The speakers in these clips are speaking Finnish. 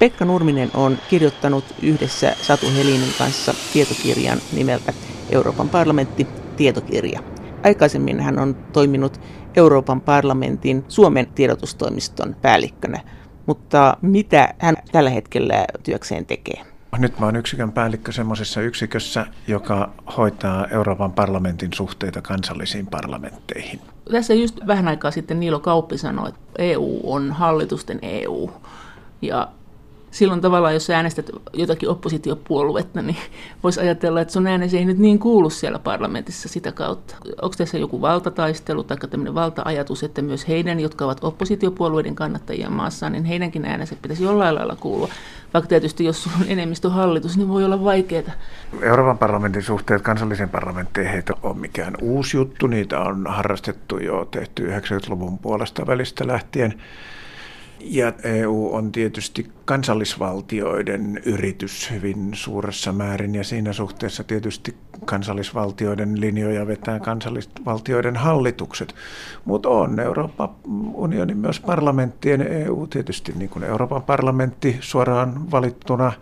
Pekka Nurminen on kirjoittanut yhdessä Satu Helinin kanssa tietokirjan nimeltä Euroopan parlamentti tietokirja. Aikaisemmin hän on toiminut Euroopan parlamentin Suomen tiedotustoimiston päällikkönä. Mutta mitä hän tällä hetkellä työkseen tekee? Nyt mä oon yksikön päällikkö semmoisessa yksikössä, joka hoitaa Euroopan parlamentin suhteita kansallisiin parlamentteihin. Tässä just vähän aikaa sitten Niilo Kauppi sanoi, että EU on hallitusten EU. Ja silloin tavallaan, jos äänestät jotakin oppositiopuoluetta, niin voisi ajatella, että sun äänesi ei nyt niin kuulu siellä parlamentissa sitä kautta. Onko tässä joku valtataistelu tai tämmöinen valta-ajatus, että myös heidän, jotka ovat oppositiopuolueiden kannattajia maassa, niin heidänkin äänensä pitäisi jollain lailla kuulua. Vaikka tietysti, jos sulla on enemmistöhallitus, niin voi olla vaikeaa. Euroopan parlamentin suhteet kansallisen parlamenttiin ei ole mikään uusi juttu. Niitä on harrastettu jo tehty 90-luvun puolesta välistä lähtien. Ja EU on tietysti kansallisvaltioiden yritys hyvin suuressa määrin ja siinä suhteessa tietysti kansallisvaltioiden linjoja vetää kansallisvaltioiden hallitukset. Mutta on Euroopan unionin myös parlamenttien EU tietysti niin kuin Euroopan parlamentti suoraan valittuna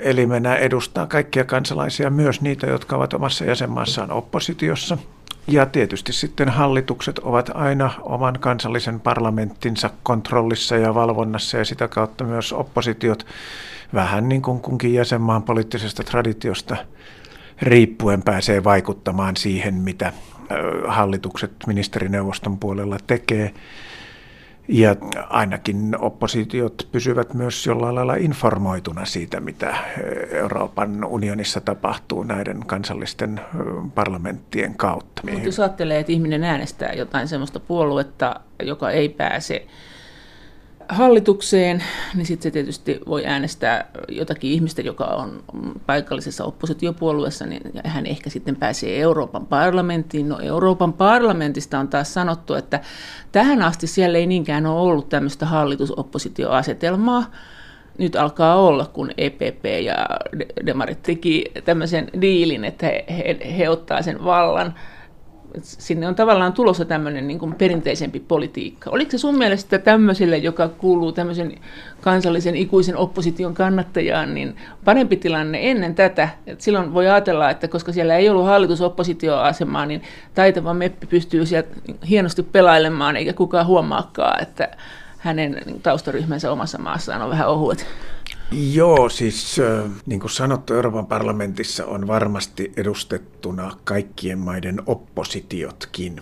elimenä edustaa kaikkia kansalaisia, myös niitä, jotka ovat omassa jäsenmaassaan oppositiossa – ja tietysti sitten hallitukset ovat aina oman kansallisen parlamenttinsa kontrollissa ja valvonnassa ja sitä kautta myös oppositiot vähän niin kuin kunkin jäsenmaan poliittisesta traditiosta riippuen pääsee vaikuttamaan siihen, mitä hallitukset ministerineuvoston puolella tekee. Ja ainakin oppositiot pysyvät myös jollain lailla informoituna siitä, mitä Euroopan unionissa tapahtuu näiden kansallisten parlamenttien kautta. Mutta jos ajattelee, että ihminen äänestää jotain sellaista puoluetta, joka ei pääse hallitukseen, niin sitten se tietysti voi äänestää jotakin ihmistä, joka on paikallisessa oppositiopuolueessa, niin hän ehkä sitten pääsee Euroopan parlamenttiin. No Euroopan parlamentista on taas sanottu, että tähän asti siellä ei niinkään ole ollut tämmöistä hallitusoppositioasetelmaa. Nyt alkaa olla, kun EPP ja Demarit teki tämmöisen diilin, että he, he, he ottaa sen vallan – sinne on tavallaan tulossa tämmöinen niin kuin perinteisempi politiikka. Oliko se sun mielestä tämmöiselle, joka kuuluu tämmöisen kansallisen ikuisen opposition kannattajaan, niin parempi tilanne ennen tätä? Et silloin voi ajatella, että koska siellä ei ollut hallitusoppositioasemaa, niin taitava meppi pystyy sieltä hienosti pelailemaan, eikä kukaan huomaakaan, että hänen taustaryhmänsä omassa maassaan on vähän ohuet. Joo, siis niin kuin sanottu, Euroopan parlamentissa on varmasti edustettuna kaikkien maiden oppositiotkin,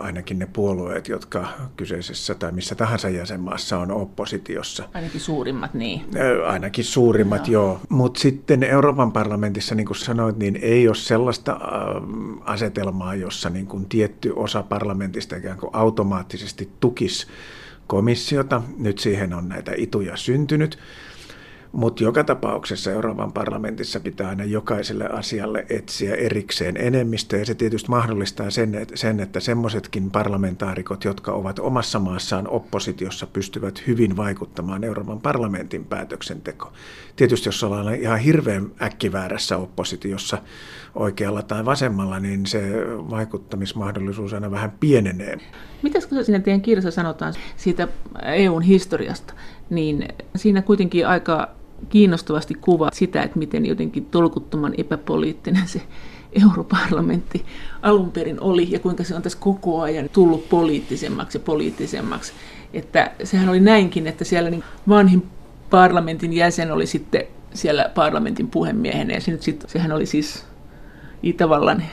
ainakin ne puolueet, jotka kyseisessä tai missä tahansa jäsenmaassa on oppositiossa. Ainakin suurimmat, niin. Ainakin suurimmat, joo. joo. Mutta sitten Euroopan parlamentissa, niin kuin sanoit, niin ei ole sellaista asetelmaa, jossa niin kuin tietty osa parlamentista ikään kuin automaattisesti tukisi komissiota. Nyt siihen on näitä ituja syntynyt. Mutta joka tapauksessa Euroopan parlamentissa pitää aina jokaiselle asialle etsiä erikseen enemmistö, ja se tietysti mahdollistaa sen, sen, että semmoisetkin parlamentaarikot, jotka ovat omassa maassaan oppositiossa, pystyvät hyvin vaikuttamaan Euroopan parlamentin päätöksenteko. Tietysti jos ollaan ihan hirveän äkkiväärässä oppositiossa oikealla tai vasemmalla, niin se vaikuttamismahdollisuus aina vähän pienenee. Mitäs kun siinä teidän kirjassa sanotaan siitä EUn historiasta, niin siinä kuitenkin aika kiinnostavasti kuvaa sitä, että miten jotenkin tolkuttoman epäpoliittinen se europarlamentti alun perin oli ja kuinka se on tässä koko ajan tullut poliittisemmaksi ja poliittisemmaksi. Että sehän oli näinkin, että siellä niin vanhin parlamentin jäsen oli sitten siellä parlamentin puhemiehenä ja se nyt sit, sehän oli siis Itävallan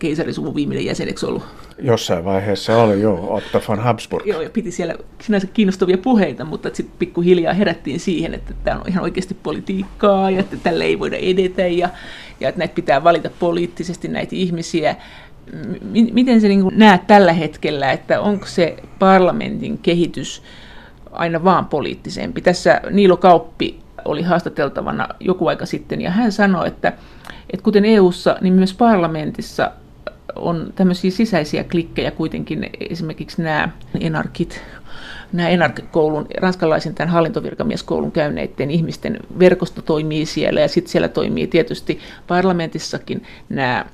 keisarisuvun viimeinen jäseneksi ollut. Jossain vaiheessa oli, joo, Otto von Habsburg. Joo, ja piti siellä sinänsä kiinnostavia puheita, mutta sitten pikkuhiljaa herättiin siihen, että tämä on ihan oikeasti politiikkaa ja että tälle ei voida edetä ja, ja että näitä pitää valita poliittisesti näitä ihmisiä. M- miten se niin näet tällä hetkellä, että onko se parlamentin kehitys aina vaan poliittisempi? Tässä Niilo Kauppi oli haastateltavana joku aika sitten ja hän sanoi, että, että kuten EU:ssa, niin myös parlamentissa on tämmöisiä sisäisiä klikkejä kuitenkin, esimerkiksi nämä enarkit, nämä enarkikoulun, ranskalaisen tämän hallintovirkamieskoulun käyneiden ihmisten verkosto toimii siellä ja sitten siellä toimii tietysti parlamentissakin nämä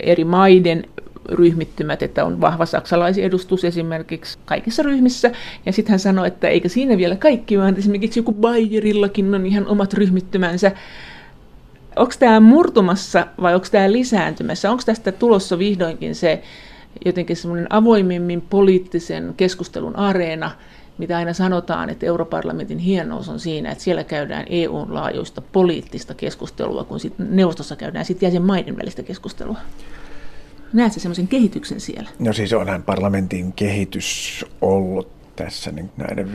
eri maiden ryhmittymät, että on vahva saksalaisedustus esimerkiksi kaikissa ryhmissä. Ja sitten hän sanoi, että eikä siinä vielä kaikki, vaan esimerkiksi joku Bayerillakin on ihan omat ryhmittymänsä. Onko tämä murtumassa vai onko tämä lisääntymässä? Onko tästä tulossa vihdoinkin se jotenkin semmoinen avoimemmin poliittisen keskustelun areena, mitä aina sanotaan, että europarlamentin hienous on siinä, että siellä käydään EUn laajuista poliittista keskustelua, kun sit neuvostossa käydään sitten jäsenmaiden välistä keskustelua. Näetkö semmoisen kehityksen siellä? No siis onhan parlamentin kehitys ollut tässä niin näiden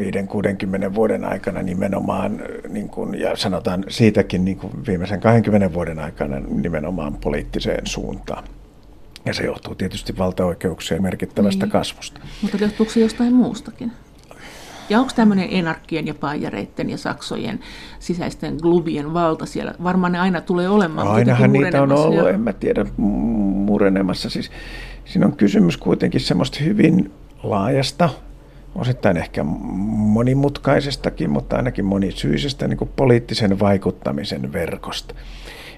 5-60 vuoden aikana nimenomaan, niin kuin, ja sanotaan siitäkin niin kuin viimeisen 20 vuoden aikana nimenomaan poliittiseen suuntaan. Ja se johtuu tietysti valtaoikeuksien merkittävästä niin. kasvusta. Mutta johtuuko se jostain muustakin? Ja onko tämmöinen enarkkien ja paajareiden ja saksojen sisäisten glubien valta siellä? Varmaan ne aina tulee olemaan. Ainahan niitä on ollut, ja... en mä tiedä, murenemassa. Siis, siinä on kysymys kuitenkin semmoista hyvin laajasta, osittain ehkä monimutkaisestakin, mutta ainakin monisyisestä niin kuin poliittisen vaikuttamisen verkosta.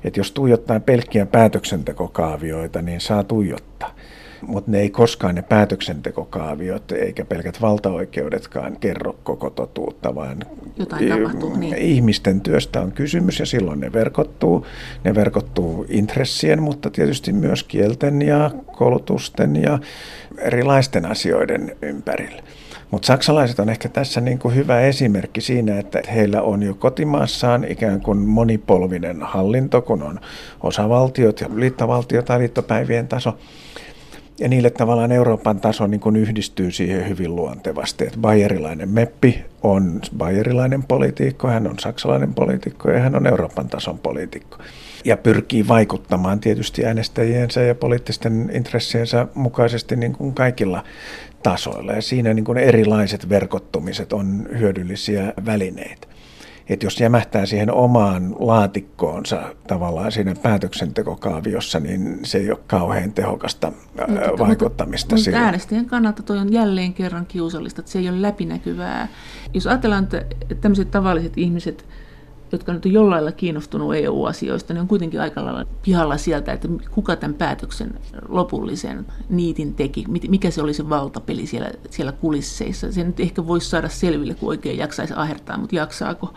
Että jos tuijottaa pelkkiä päätöksentekokaavioita, niin saa tuijottaa mutta ne ei koskaan ne päätöksentekokaaviot eikä pelkät valtaoikeudetkaan kerro koko totuutta, vaan Jotain tapahtuu, niin. ihmisten työstä on kysymys ja silloin ne verkottuu. Ne verkottuu intressien, mutta tietysti myös kielten ja koulutusten ja erilaisten asioiden ympärillä. Mutta saksalaiset on ehkä tässä niin kuin hyvä esimerkki siinä, että heillä on jo kotimaassaan ikään kuin monipolvinen hallinto, kun on osavaltiot ja liittovaltio tai liittopäivien taso. Ja niille tavallaan Euroopan taso niin kuin yhdistyy siihen hyvin luontevasti, että bayerilainen meppi on bayerilainen poliitikko, hän on saksalainen poliitikko ja hän on Euroopan tason poliitikko. Ja pyrkii vaikuttamaan tietysti äänestäjiensä ja poliittisten intressiensä mukaisesti niin kuin kaikilla tasoilla. Ja siinä niin kuin erilaiset verkottumiset on hyödyllisiä välineitä että jos jämähtää siihen omaan laatikkoonsa tavallaan siinä päätöksentekokaaviossa, niin se ei ole kauhean tehokasta mutta, vaikuttamista. Mutta, mutta äänestäjän kannalta toi on jälleen kerran kiusallista, että se ei ole läpinäkyvää. Jos ajatellaan, että tämmöiset tavalliset ihmiset jotka nyt on jollain lailla kiinnostunut EU-asioista, niin on kuitenkin aika lailla pihalla sieltä, että kuka tämän päätöksen lopullisen niitin teki, mikä se oli se valtapeli siellä, siellä kulisseissa. Se nyt ehkä voisi saada selville, kun oikein jaksaisi ahertaa, mutta jaksaako?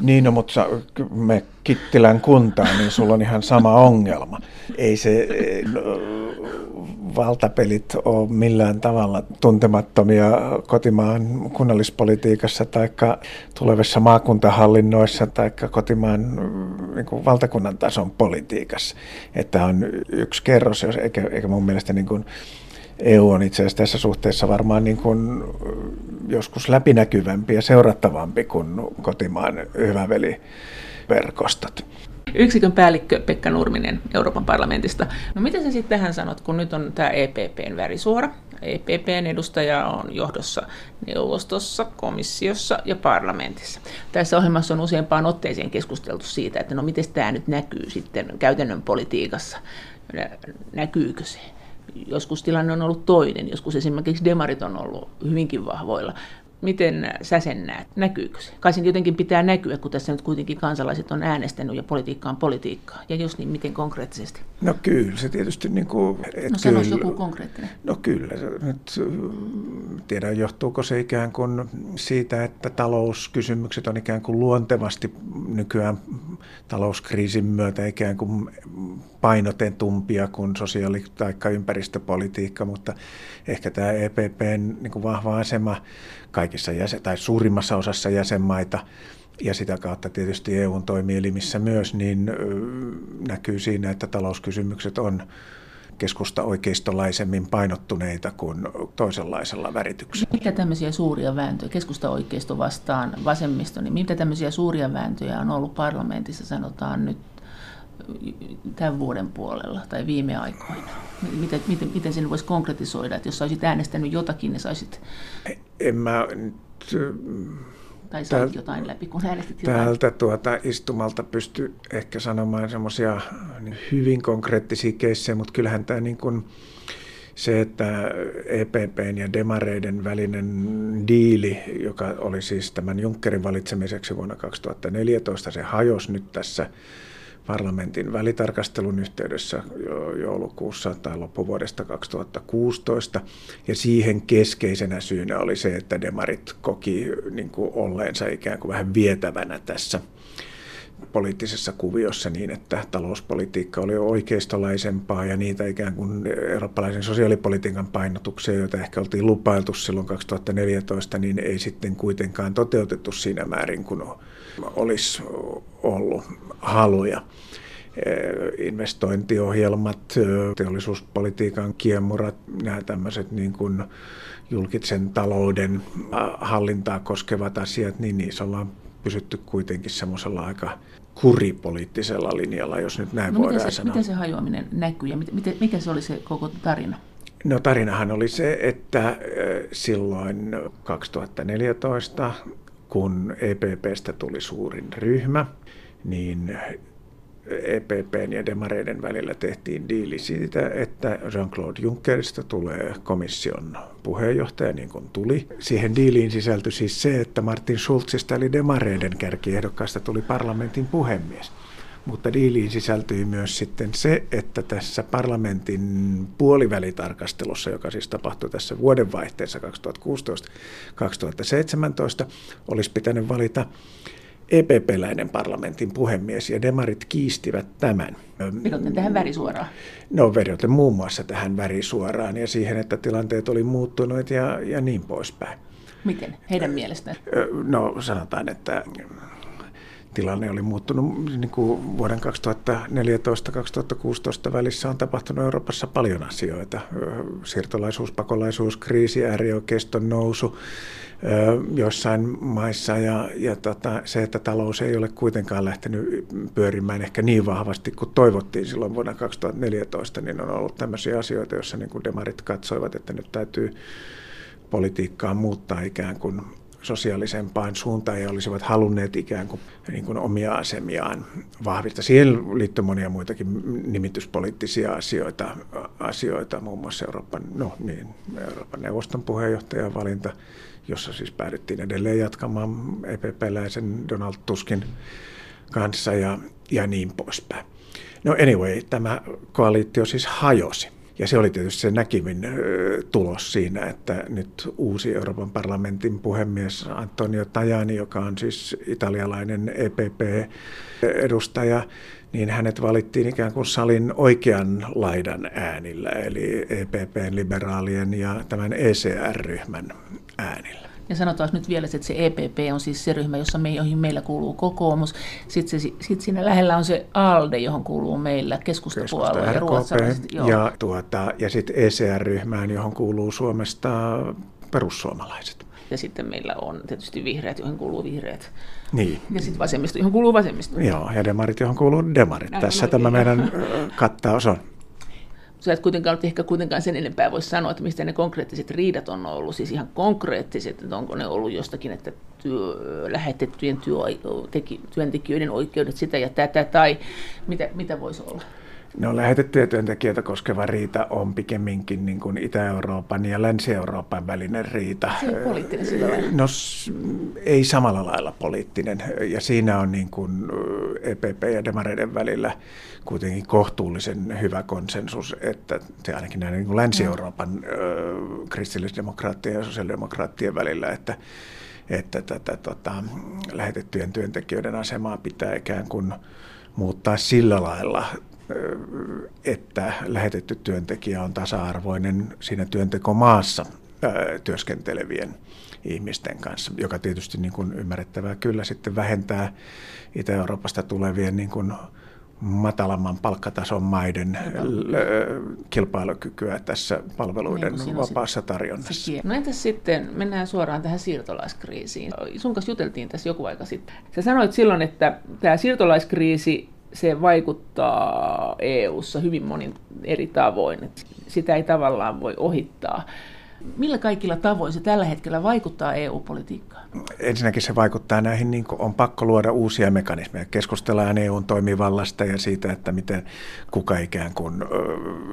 Niin, no, mutta me Kittilän kuntaan, niin sulla on ihan sama ongelma. Ei se no, valtapelit ole millään tavalla tuntemattomia kotimaan kunnallispolitiikassa tai tulevissa maakuntahallinnoissa tai kotimaan niin kuin valtakunnan tason politiikassa. Että on yksi kerros, eikä, eikä mun mielestä niin kuin EU on itse asiassa tässä suhteessa varmaan niin kuin joskus läpinäkyvämpi ja seurattavampi kuin kotimaan hyväveli verkostot. Yksikön päällikkö Pekka Nurminen Euroopan parlamentista. No miten sä sitten tähän sanot, kun nyt on tämä EPPn värisuora? EPPn edustaja on johdossa neuvostossa, komissiossa ja parlamentissa. Tässä ohjelmassa on useampaan otteeseen keskusteltu siitä, että no miten tämä nyt näkyy sitten käytännön politiikassa. Näkyykö se? Joskus tilanne on ollut toinen, joskus esimerkiksi demarit on ollut hyvinkin vahvoilla. Miten sä sen näet? Näkyykö se? Kai sen jotenkin pitää näkyä, kun tässä nyt kuitenkin kansalaiset on äänestänyt ja politiikka on politiikkaa. Ja jos niin, miten konkreettisesti? No kyllä, se tietysti niin kuin... Et no sanoisi joku konkreettinen. No kyllä, nyt tiedä johtuuko se ikään kuin siitä, että talouskysymykset on ikään kuin luontevasti nykyään talouskriisin myötä ikään kuin painotetumpia kuin sosiaali- tai ympäristöpolitiikka, mutta ehkä tämä EPPn niin kuin vahva asema kaikissa jäsen, tai suurimmassa osassa jäsenmaita ja sitä kautta tietysti EUn toimielimissä myös, niin näkyy siinä, että talouskysymykset on keskusta oikeistolaisemmin painottuneita kuin toisenlaisella värityksellä. Mitä tämmöisiä suuria vääntöjä, keskusta oikeisto vastaan vasemmisto, niin mitä tämmöisiä suuria vääntöjä on ollut parlamentissa, sanotaan nyt tämän vuoden puolella tai viime aikoina? Miten, miten, miten sen voisi konkretisoida, että jos olisit äänestänyt jotakin, niin saisit... En mä tai sait jotain läpi, kun äänestit jotain? Täältä tuota istumalta pysty ehkä sanomaan semmoisia niin hyvin konkreettisia keissejä, mutta kyllähän tämä niin kuin, se, että EPPn ja Demareiden välinen diili, joka oli siis tämän Junckerin valitsemiseksi vuonna 2014, se hajosi nyt tässä parlamentin välitarkastelun yhteydessä joulukuussa tai loppuvuodesta 2016. Ja siihen keskeisenä syynä oli se, että demarit koki niin kuin olleensa ikään kuin vähän vietävänä tässä poliittisessa kuviossa niin, että talouspolitiikka oli oikeistolaisempaa ja niitä ikään kuin eurooppalaisen sosiaalipolitiikan painotuksia, joita ehkä oltiin lupailtu silloin 2014, niin ei sitten kuitenkaan toteutettu siinä määrin, kun olisi ollut haluja investointiohjelmat, teollisuuspolitiikan kiemurat, nämä tämmöiset niin kuin julkisen talouden hallintaa koskevat asiat, niin niissä ollaan pysytty kuitenkin semmoisella aika kuripoliittisella linjalla, jos nyt näin no, voidaan miten se, sanoa. Miten se hajoaminen näkyy ja miten, mikä se oli se koko tarina? No tarinahan oli se, että silloin 2014, kun EPPstä tuli suurin ryhmä, niin EPPn ja Demareiden välillä tehtiin diili siitä, että Jean-Claude Junckerista tulee komission puheenjohtaja, niin kuin tuli. Siihen diiliin sisältyi siis se, että Martin Schulzista eli Demareiden kärkiehdokkaasta tuli parlamentin puhemies. Mutta diiliin sisältyi myös sitten se, että tässä parlamentin puolivälitarkastelussa, joka siis tapahtui tässä vuodenvaihteessa 2016-2017, olisi pitänyt valita EPP-läinen parlamentin puhemies ja demarit kiistivät tämän. Vedoten tähän värisuoraan? No vedoten muun muassa tähän värisuoraan ja siihen, että tilanteet oli muuttuneet ja, ja niin poispäin. Miten heidän mielestään? No sanotaan, että tilanne oli muuttunut niin kuin vuoden 2014-2016 välissä on tapahtunut Euroopassa paljon asioita. Siirtolaisuus, pakolaisuus, kriisi, äärioikeiston nousu joissain maissa ja, ja tota, se, että talous ei ole kuitenkaan lähtenyt pyörimään ehkä niin vahvasti kuin toivottiin silloin vuonna 2014, niin on ollut tämmöisiä asioita, joissa niin kuin demarit katsoivat, että nyt täytyy politiikkaa muuttaa ikään kuin sosiaalisempaan suuntaan ja olisivat halunneet ikään kuin, niin kuin omia asemiaan vahvistaa. Siihen liittyy monia muitakin nimityspoliittisia asioita, asioita muun muassa Euroopan, no niin, Euroopan neuvoston puheenjohtajan valinta, jossa siis päädyttiin edelleen jatkamaan EPP-läisen Donald Tuskin kanssa ja, ja niin poispäin. No anyway, tämä koalitio siis hajosi. Ja se oli tietysti se näkivin tulos siinä, että nyt uusi Euroopan parlamentin puhemies Antonio Tajani, joka on siis italialainen EPP-edustaja, niin hänet valittiin ikään kuin salin oikean laidan äänillä, eli EPPn, liberaalien ja tämän ECR-ryhmän äänillä. Ja sanotaan nyt vielä, että se EPP on siis se ryhmä, jossa me, joihin meillä kuuluu kokoomus. Sitten se, sit siinä lähellä on se ALDE, johon kuuluu meillä keskustapuolue Keskusta, ja ruotsalaiset. Ja, tuota, ja sitten ECR-ryhmään, johon kuuluu Suomesta perussuomalaiset. Ja sitten meillä on tietysti vihreät, joihin kuuluu vihreät. Niin. Ja sitten vasemmisto, johon kuuluu vasemmisto. Joo, ja demarit, johon kuuluu demarit. Näin Tässä tämä meidän kattaus on. Sä et kuitenkaan ehkä kuitenkaan sen enempää voi sanoa, että mistä ne konkreettiset riidat on ollut, siis ihan konkreettiset, että onko ne ollut jostakin, että työ, lähetettyjen työ, teki, työntekijöiden oikeudet sitä ja tätä, tai mitä, mitä voisi olla? No lähetettyjä työntekijöitä koskeva riita on pikemminkin niin kuin Itä-Euroopan ja Länsi-Euroopan välinen riita. Se on poliittinen sillä lailla. No ei samalla lailla poliittinen ja siinä on niin kuin EPP ja Demareiden välillä kuitenkin kohtuullisen hyvä konsensus, että se ainakin näin niin kuin Länsi-Euroopan mm. kristillisdemokraattien ja sosiaalidemokraattien välillä, että että tätä tota, lähetettyjen työntekijöiden asemaa pitää ikään kuin muuttaa sillä lailla että lähetetty työntekijä on tasa-arvoinen siinä työntekomaassa työskentelevien ihmisten kanssa, joka tietysti niin kuin ymmärrettävää kyllä sitten vähentää Itä-Euroopasta tulevien niin kuin matalamman palkkatason maiden kilpailukykyä tässä palveluiden niin vapaassa tarjonnassa. No entäs sitten, mennään suoraan tähän siirtolaiskriisiin. Sun kanssa juteltiin tässä joku aika sitten. Sä sanoit silloin, että tämä siirtolaiskriisi se vaikuttaa EU:ssa hyvin monin eri tavoin. Että sitä ei tavallaan voi ohittaa. Millä kaikilla tavoin se tällä hetkellä vaikuttaa EU-politiikkaan? Ensinnäkin se vaikuttaa näihin, niin on pakko luoda uusia mekanismeja. Keskustellaan EUn toimivallasta ja siitä, että miten kuka ikään kuin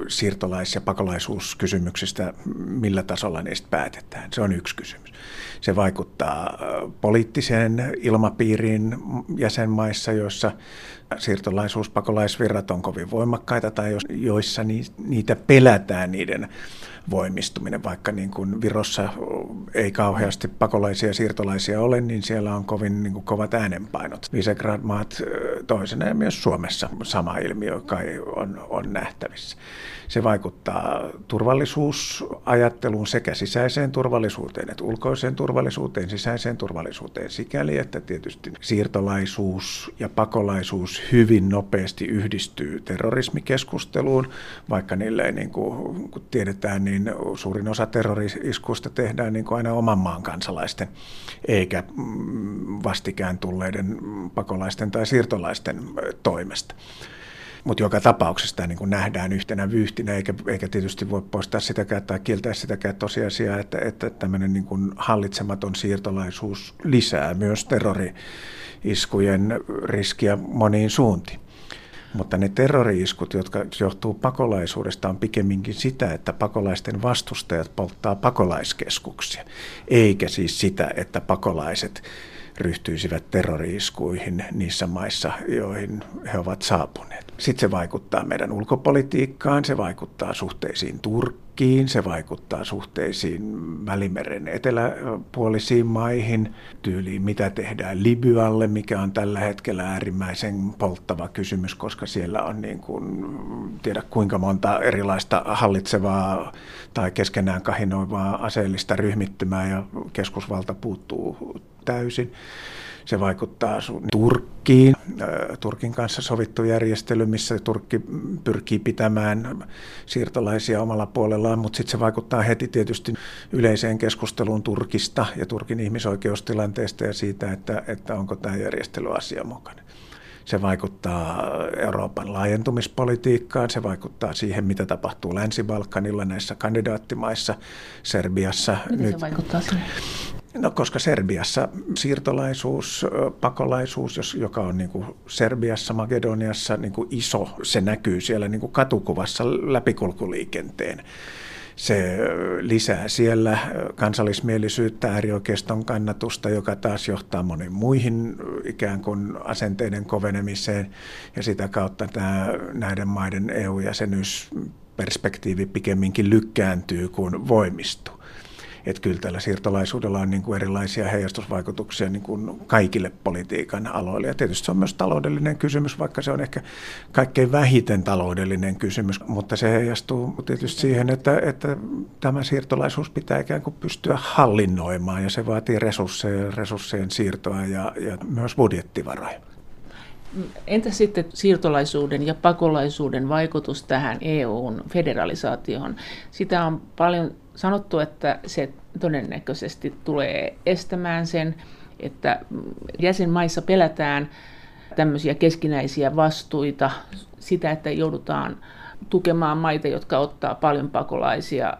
siirtolais- ja pakolaisuuskysymyksistä, millä tasolla niistä päätetään. Se on yksi kysymys. Se vaikuttaa poliittiseen ilmapiiriin jäsenmaissa, joissa siirtolaisuus, pakolaisvirrat on kovin voimakkaita tai joissa niitä pelätään niiden voimistuminen, vaikka niin kuin Virossa ei kauheasti pakolaisia siirtolaisia ole, niin siellä on kovin niin kuin kovat äänenpainot. Visegrad-maat toisena ja myös Suomessa sama ilmiö kai on, on nähtävissä. Se vaikuttaa turvallisuusajatteluun sekä sisäiseen turvallisuuteen että ulkoiseen turvallisuuteen, sisäiseen turvallisuuteen sikäli, että tietysti siirtolaisuus ja pakolaisuus hyvin nopeasti yhdistyy terrorismikeskusteluun, vaikka niille ei niin kuin, kun tiedetään, niin suurin osa terroriskuista tehdään niin kuin aina oman maan kansalaisten, eikä mm, vastikään tulleiden pakolaisten tai siirtolaisten toimesta. Mutta joka tapauksessa tämä niin nähdään yhtenä vyyhtinä, eikä, eikä tietysti voi poistaa sitäkään tai kieltää sitäkään tosiasiaa, että, että tämmöinen niin hallitsematon siirtolaisuus lisää myös terrori-iskujen riskiä moniin suuntiin. Mutta ne terrori-iskut, jotka johtuu pakolaisuudesta, on pikemminkin sitä, että pakolaisten vastustajat polttaa pakolaiskeskuksia, eikä siis sitä, että pakolaiset ryhtyisivät terroriiskuihin niissä maissa, joihin he ovat saapuneet. Sitten se vaikuttaa meidän ulkopolitiikkaan, se vaikuttaa suhteisiin Turkkiin, se vaikuttaa suhteisiin Välimeren eteläpuolisiin maihin, tyyliin mitä tehdään Libyalle, mikä on tällä hetkellä äärimmäisen polttava kysymys, koska siellä on niin kuin, tiedä kuinka monta erilaista hallitsevaa tai keskenään kahinoivaa aseellista ryhmittymää ja keskusvalta puuttuu täysin. Se vaikuttaa Turkkiin. Turkin kanssa sovittu järjestely, missä Turkki pyrkii pitämään siirtolaisia omalla puolellaan, mutta sitten se vaikuttaa heti tietysti yleiseen keskusteluun Turkista ja Turkin ihmisoikeustilanteesta ja siitä, että, että onko tämä järjestely asianmukainen. Se vaikuttaa Euroopan laajentumispolitiikkaan, se vaikuttaa siihen, mitä tapahtuu Länsi-Balkanilla näissä kandidaattimaissa, Serbiassa. Miten nyt, se vaikuttaa siihen? No koska Serbiassa siirtolaisuus, pakolaisuus, joka on niin kuin Serbiassa, Makedoniassa niin kuin iso, se näkyy siellä niin kuin katukuvassa läpikulkuliikenteen. Se lisää siellä kansallismielisyyttä, äärioikeiston kannatusta, joka taas johtaa moniin muihin ikään kuin asenteiden kovenemiseen ja sitä kautta tämä, näiden maiden EU-jäsenyysperspektiivi pikemminkin lykkääntyy kuin voimistuu että kyllä tällä siirtolaisuudella on niin kuin erilaisia heijastusvaikutuksia niin kuin kaikille politiikan aloille. Ja tietysti se on myös taloudellinen kysymys, vaikka se on ehkä kaikkein vähiten taloudellinen kysymys, mutta se heijastuu tietysti siihen, että, että tämä siirtolaisuus pitää ikään kuin pystyä hallinnoimaan ja se vaatii resursseja, resurssien siirtoa ja, ja myös budjettivaroja. Entä sitten siirtolaisuuden ja pakolaisuuden vaikutus tähän EUn federalisaatioon? Sitä on paljon sanottu, että se todennäköisesti tulee estämään sen, että jäsenmaissa pelätään tämmöisiä keskinäisiä vastuita, sitä, että joudutaan tukemaan maita, jotka ottaa paljon pakolaisia.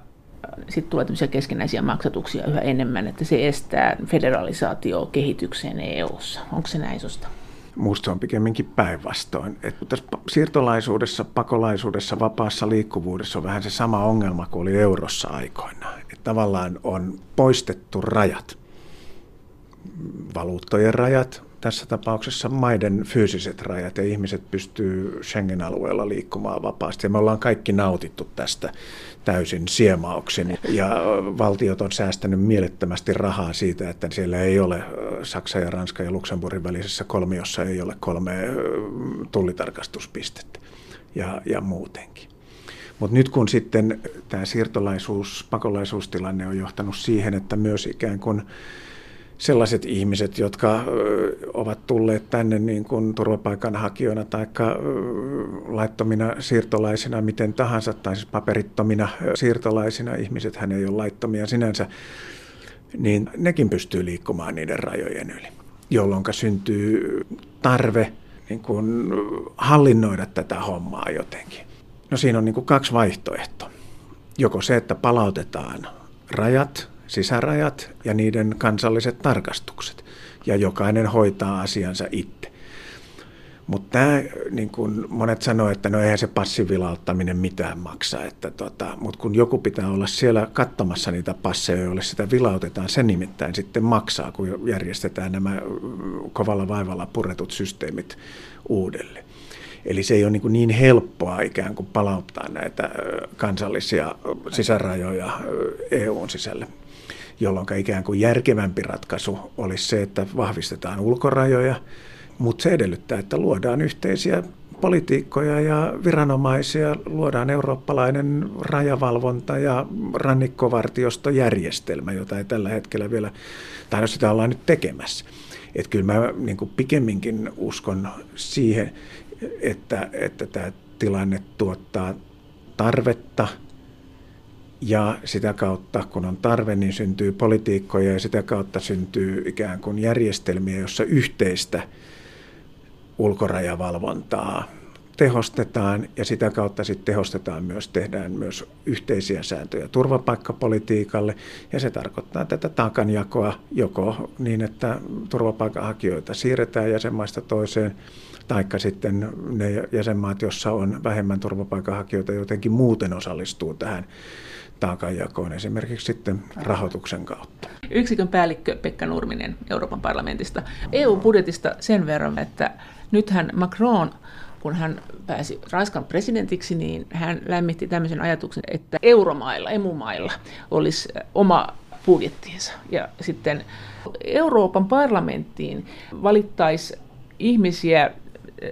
Sitten tulee tämmöisiä keskinäisiä maksatuksia yhä enemmän, että se estää federalisaatio kehitykseen EU-ssa. Onko se näin susta? Minusta on pikemminkin päinvastoin. Että tässä siirtolaisuudessa, pakolaisuudessa, vapaassa liikkuvuudessa on vähän se sama ongelma kuin oli eurossa aikoinaan. Että tavallaan on poistettu rajat, valuuttojen rajat, tässä tapauksessa maiden fyysiset rajat ja ihmiset pystyy Schengen-alueella liikkumaan vapaasti. Ja me ollaan kaikki nautittu tästä täysin siemauksin ja valtiot on säästänyt mielettömästi rahaa siitä, että siellä ei ole Saksa ja Ranska ja Luxemburgin välisessä kolmiossa ei ole kolme tullitarkastuspistettä ja, ja muutenkin. Mutta nyt kun sitten tämä siirtolaisuus, pakolaisuustilanne on johtanut siihen, että myös ikään kuin sellaiset ihmiset, jotka ovat tulleet tänne niin kuin turvapaikanhakijoina tai laittomina siirtolaisina, miten tahansa, tai siis paperittomina siirtolaisina, ihmiset hän ei ole laittomia sinänsä, niin nekin pystyy liikkumaan niiden rajojen yli, jolloin syntyy tarve niin kuin hallinnoida tätä hommaa jotenkin. No siinä on niin kuin kaksi vaihtoehtoa. Joko se, että palautetaan rajat, sisärajat ja niiden kansalliset tarkastukset. Ja jokainen hoitaa asiansa itse. Mutta tämä, niin kun monet sanoo, että no eihän se passivilauttaminen mitään maksa. Että tota, Mutta kun joku pitää olla siellä katsomassa niitä passeja, joille sitä vilautetaan, se nimittäin sitten maksaa, kun järjestetään nämä kovalla vaivalla puretut systeemit uudelleen. Eli se ei ole niin, niin helppoa ikään kuin palauttaa näitä kansallisia sisärajoja EUn sisälle jolloin ikään kuin järkevämpi ratkaisu olisi se, että vahvistetaan ulkorajoja, mutta se edellyttää, että luodaan yhteisiä politiikkoja ja viranomaisia, luodaan eurooppalainen rajavalvonta ja rannikkovartiostojärjestelmä, jota ei tällä hetkellä vielä, tai no sitä ollaan nyt tekemässä. Että kyllä mä niin kuin pikemminkin uskon siihen, että, että tämä tilanne tuottaa tarvetta ja sitä kautta, kun on tarve, niin syntyy politiikkoja ja sitä kautta syntyy ikään kuin järjestelmiä, jossa yhteistä ulkorajavalvontaa tehostetaan. Ja sitä kautta sitten tehostetaan myös, tehdään myös yhteisiä sääntöjä turvapaikkapolitiikalle. Ja se tarkoittaa tätä taakanjakoa joko niin, että turvapaikanhakijoita siirretään jäsenmaista toiseen taikka sitten ne jäsenmaat, joissa on vähemmän turvapaikanhakijoita, jotenkin muuten osallistuu tähän taakanjakoon esimerkiksi sitten rahoituksen kautta. Yksikön päällikkö Pekka Nurminen Euroopan parlamentista. EU-budjetista sen verran, että nythän Macron kun hän pääsi Ranskan presidentiksi, niin hän lämmitti tämmöisen ajatuksen, että euromailla, emumailla olisi oma budjettiinsa. Ja sitten Euroopan parlamenttiin valittaisi ihmisiä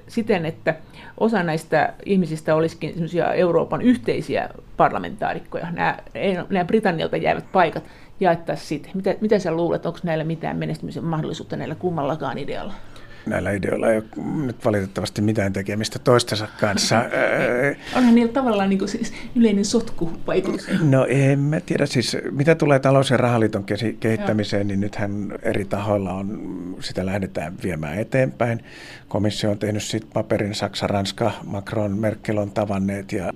siten, että osa näistä ihmisistä olisikin Euroopan yhteisiä parlamentaarikkoja. Nämä, nämä Britannialta jäävät paikat jaettaisiin sitten. Mitä, mitä sä luulet, onko näillä mitään menestymisen mahdollisuutta näillä kummallakaan idealla? Näillä ideoilla ei ole nyt valitettavasti mitään tekemistä toistensa kanssa. Onhan niillä tavallaan niin kuin siis yleinen sotku vaikutus. No en mä tiedä. Siis, mitä tulee talous- ja rahaliiton kehittämiseen, niin nythän eri tahoilla on, sitä lähdetään viemään eteenpäin. Komissio on tehnyt sitten paperin Saksa, Ranska, Macron, Merkel on tavanneet ja